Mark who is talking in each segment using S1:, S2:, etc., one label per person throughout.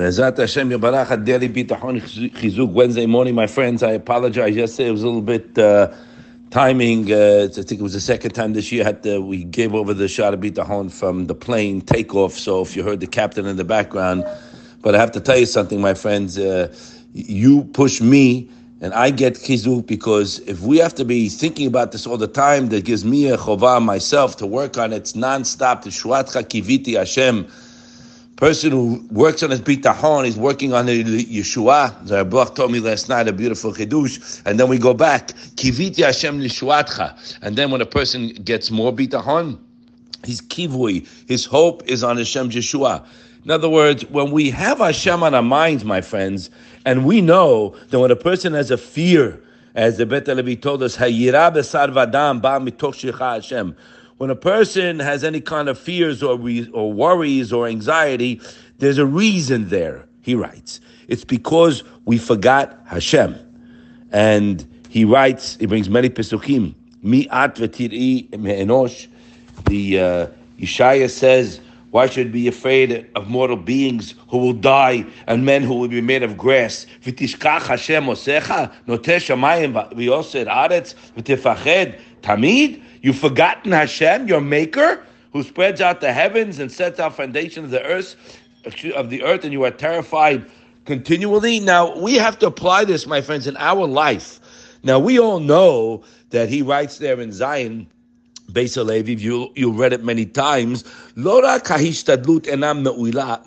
S1: Me'ezat Hashem Yabarach Daily Bitachon Chizuk Wednesday morning, my friends. I apologize. Yesterday it was a little bit uh, timing. Uh, I think it was the second time this year had to, we gave over the shot of Bitachon from the plane takeoff. So if you heard the captain in the background, but I have to tell you something, my friends. Uh, you push me. And I get chizuk because if we have to be thinking about this all the time, that gives me a chovah myself to work on it. It's nonstop. Shuatcha kiviti Hashem person who works on his bitachon, is working on the Yeshua. The Baruch told me last night a beautiful chidush, and then we go back. Kiviti Hashem lishuatcha, and then when a person gets more bitachon, his kivui, his hope is on Hashem Yeshua. In other words, when we have Hashem on our minds, my friends, and we know that when a person has a fear, as the Bet Levi told us, Hayira besar vadam ba mitoch Hashem when a person has any kind of fears or, re- or worries or anxiety, there's a reason there, he writes. It's because we forgot Hashem. And he writes, he brings many pesukim. Mi'at v'tir'i me'enosh. The uh, Yeshaya says, why should be afraid of mortal beings who will die and men who will be made of grass? V'tishkach Hashem osecha, noteh shamayim v'yosed aretz, v'tefached tamid. You've forgotten Hashem, your maker, who spreads out the heavens and sets out foundation of the earth, of the earth, and you are terrified continually. Now we have to apply this, my friends, in our life. Now we all know that he writes there in Zion. Beis Levi, you you read it many times. Lora kahistadlut enam mo'ila.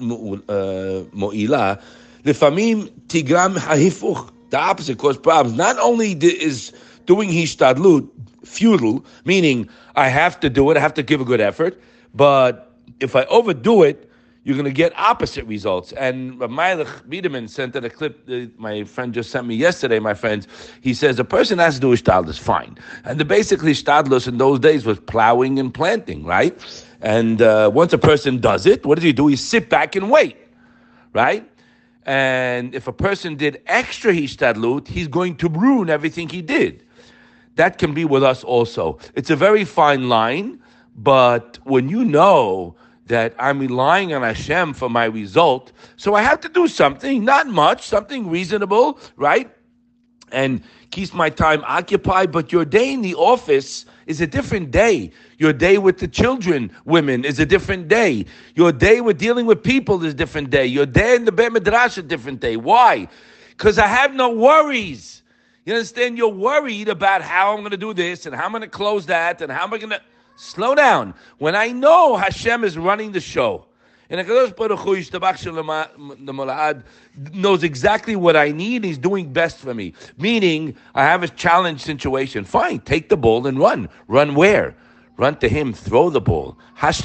S1: Uh, lefamim tigram hahifuch. The opposite cause problems. Not only is doing hishtadlut futile, meaning I have to do it, I have to give a good effort, but if I overdo it, you're going to get opposite results. And Meilich Biderman sent in a clip that my friend just sent me yesterday, my friends. He says a person has to do Ishtadlus, fine. And the basically Ishtadlus in those days was plowing and planting, right? And uh, once a person does it, what does he do? He sit back and wait, right? And if a person did extra Hishtadlut, he's going to ruin everything he did that can be with us also. It's a very fine line, but when you know that I'm relying on Hashem for my result, so I have to do something, not much, something reasonable, right? And keeps my time occupied, but your day in the office is a different day. Your day with the children, women, is a different day. Your day with dealing with people is a different day. Your day in the Beit Midrash is a different day. Why? Because I have no worries. You understand? You're worried about how I'm going to do this and how I'm going to close that and how am I going to slow down. When I know Hashem is running the show, and HaKadosh Baruch knows exactly what I need. He's doing best for me. Meaning, I have a challenge situation. Fine, take the ball and run. Run where? Run to him, throw the ball. I've been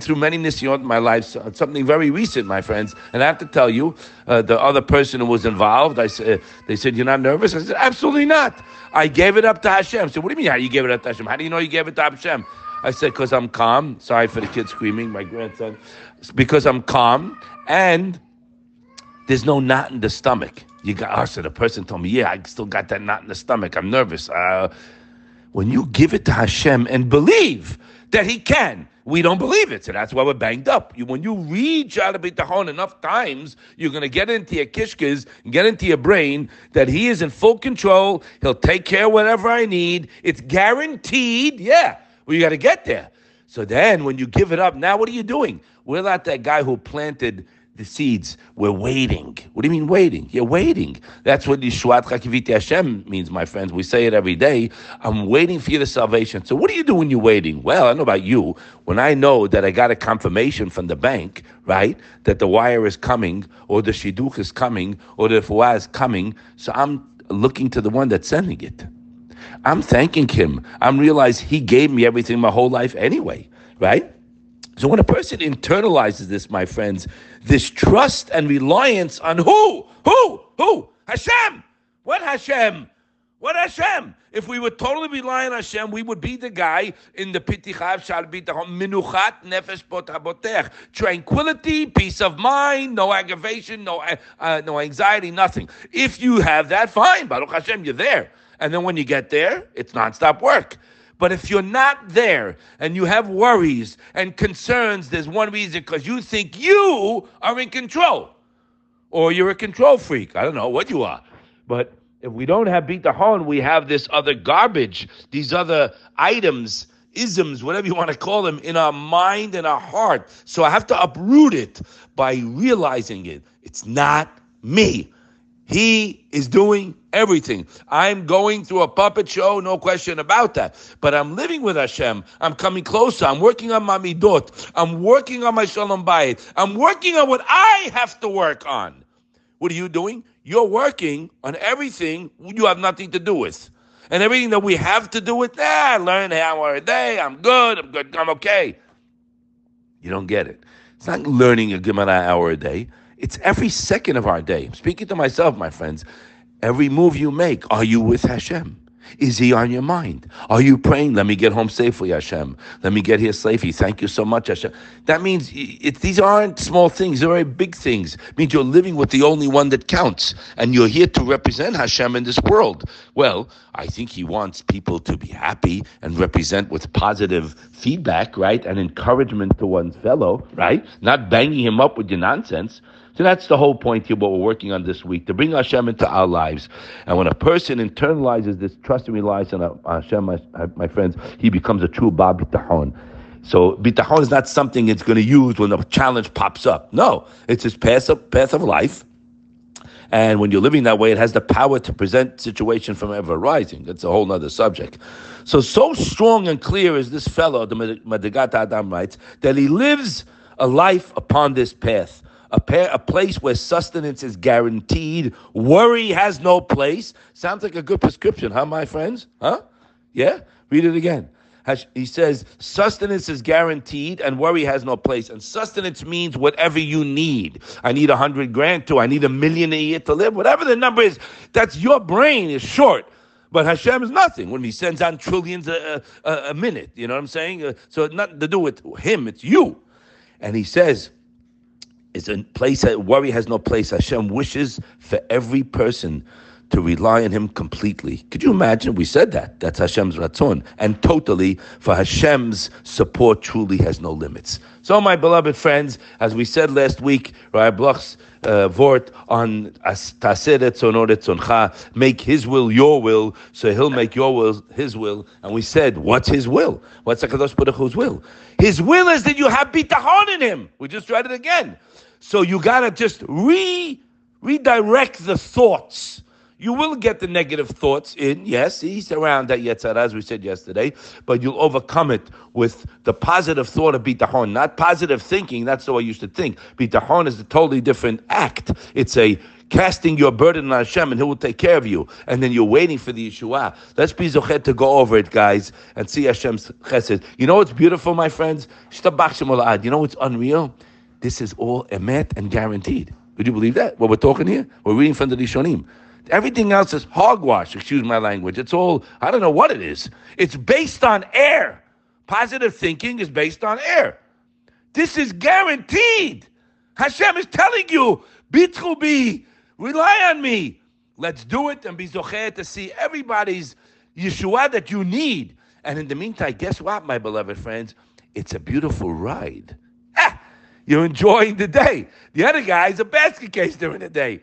S1: through many nisyot in my life, something very recent, my friends. And I have to tell you, uh, the other person who was involved, I said, they said, You're not nervous? I said, Absolutely not. I gave it up to Hashem. I said, what do you mean, how you gave it up to Hashem? How do you know you gave it to Hashem? I said, Because I'm calm. Sorry for the kid screaming, my grandson. Because I'm calm and there's no knot in the stomach. You got, oh, so the person told me, Yeah, I still got that knot in the stomach. I'm nervous. Uh, when you give it to Hashem and believe that He can, we don't believe it. So that's why we're banged up. You, when you read Shaar HaBitachon enough times, you're going to get into your kishkas get into your brain that He is in full control. He'll take care of whatever I need. It's guaranteed. Yeah. Well, you got to get there. So then when you give it up, now what are you doing? We're not that guy who planted the seeds. We're waiting. What do you mean waiting? You're waiting. That's what Yishuat Chakiviti Hashem means, my friends. We say it every day. I'm waiting for your salvation. So what do you do when you're waiting? Well, I know about you. When I know that I got a confirmation from the bank, right, that the wire is coming, or the shidduch is coming, or the fuah is coming, so I'm looking to the one that's sending it. I'm thanking him. I'm realize he gave me everything my whole life anyway, right? So when a person internalizes this, my friends, this trust and reliance on who? Who? Who? Hashem. What Hashem? What Hashem? If we would totally rely on Hashem, we would be the guy in the Pitichav Shal Minuchat Nefesh Botech. Tranquility, peace of mind, no aggravation, no, uh, no anxiety, nothing. If you have that, fine. Baruch Hashem, you're there. And then when you get there, it's nonstop work. But if you're not there and you have worries and concerns, there's one reason because you think you are in control or you're a control freak. I don't know what you are. But if we don't have bitachon, we have this other garbage, these other items, isms, whatever you want to call them, in our mind and our heart. So I have to uproot it by realizing it. It's not me. He is doing everything. I'm going through a puppet show, no question about that. But I'm living with Hashem. I'm coming closer. I'm working on my midot. I'm working on my shalom bayit. I'm working on what I have to work on. What are you doing? You're working on everything you have nothing to do with. And everything that we have to do with, that, ah, learn an hour a day. I'm good. I'm good. I'm okay. You don't get it. It's not learning a Gemara hour a day. It's every second of our day. Speaking to myself, my friends. Every move you make, are you with Hashem? Is he on your mind? Are you praying? Let me get home safely, Hashem. Let me get here safely. Thank you so much, Hashem. That means it, these aren't small things; they're very big things. It means you're living with the only one that counts, and you're here to represent Hashem in this world. Well, I think He wants people to be happy and represent with positive feedback, right, and encouragement to one's fellow, right, not banging him up with your nonsense. So that's the whole point here, what we're working on this week, to bring Hashem into our lives. And when a person internalizes this trust and relies on Hashem, my, my friends, he becomes a true Ba'al Bitachon. So bitachon is not something it's going to use when a challenge pops up. No, it's his path of, path of life. And when you're living that way, it has the power to present situation from ever rising. That's a whole other subject. So, so strong and clear is this fellow, the Madreigat Adam writes, that he lives a life upon this path a, pair, a place where sustenance is guaranteed, worry has no place. Sounds like a good prescription, huh, my friends? Huh? Yeah? Read it again. He says, sustenance is guaranteed and worry has no place. And sustenance means whatever you need. I need a hundred grand to, I need a million a year to live, whatever the number is, that's your brain is short. But Hashem is nothing when He sends on trillions a, a, a minute. You know what I'm saying? Uh, so nothing to do with Him, it's you. And He says, is a place that worry has no place. Hashem wishes for every person to rely on Him completely. Could you imagine? We said that. That's Hashem's ratzon. And totally, for Hashem's support truly has no limits. So, my beloved friends, as we said last week, Rabbi Bloch's uh, vort on Taseh Retzoncha, make His will your will, so He'll make your will His will. And we said, what's His will? What's HaKadosh Baruch Hu's will? His will is that you have bitachon in Him. We just read it again. So you gotta just re redirect the thoughts. You will get the negative thoughts in, yes, he's around that Yetzer Hara, as we said yesterday, but you'll overcome it with the positive thought of bitachon, not positive thinking, that's the way you should think. Bitachon is a totally different act. It's a casting your burden on Hashem and He will take care of you. And then you're waiting for the Yeshua. Let's be zochet to go over it, guys, and see Hashem's chesed. You know what's beautiful, my friends? You know what's unreal? This is all emet and guaranteed. Would you believe that? What we're talking here? We're reading from the Rishonim. Everything else is hogwash, excuse my language. It's all, I don't know what it is. It's based on air. Positive thinking is based on air. This is guaranteed. Hashem is telling you, Bitchubi, rely on me. Let's do it and be zocher to see everybody's Yeshua that you need. And in the meantime, guess what, my beloved friends? It's a beautiful ride. You're enjoying the day. The other guy's a basket case during the day,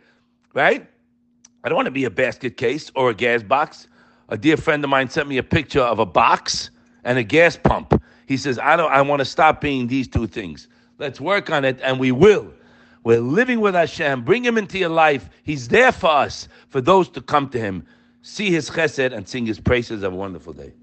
S1: right? I don't want to be a basket case or a gas box. A dear friend of mine sent me a picture of a box and a gas pump. He says, I don't I want to stop being these two things. Let's work on it, and we will. We're living with Hashem. Bring him into your life. He's there for us, for those to come to him, see his chesed, and sing his praises. Have a wonderful day.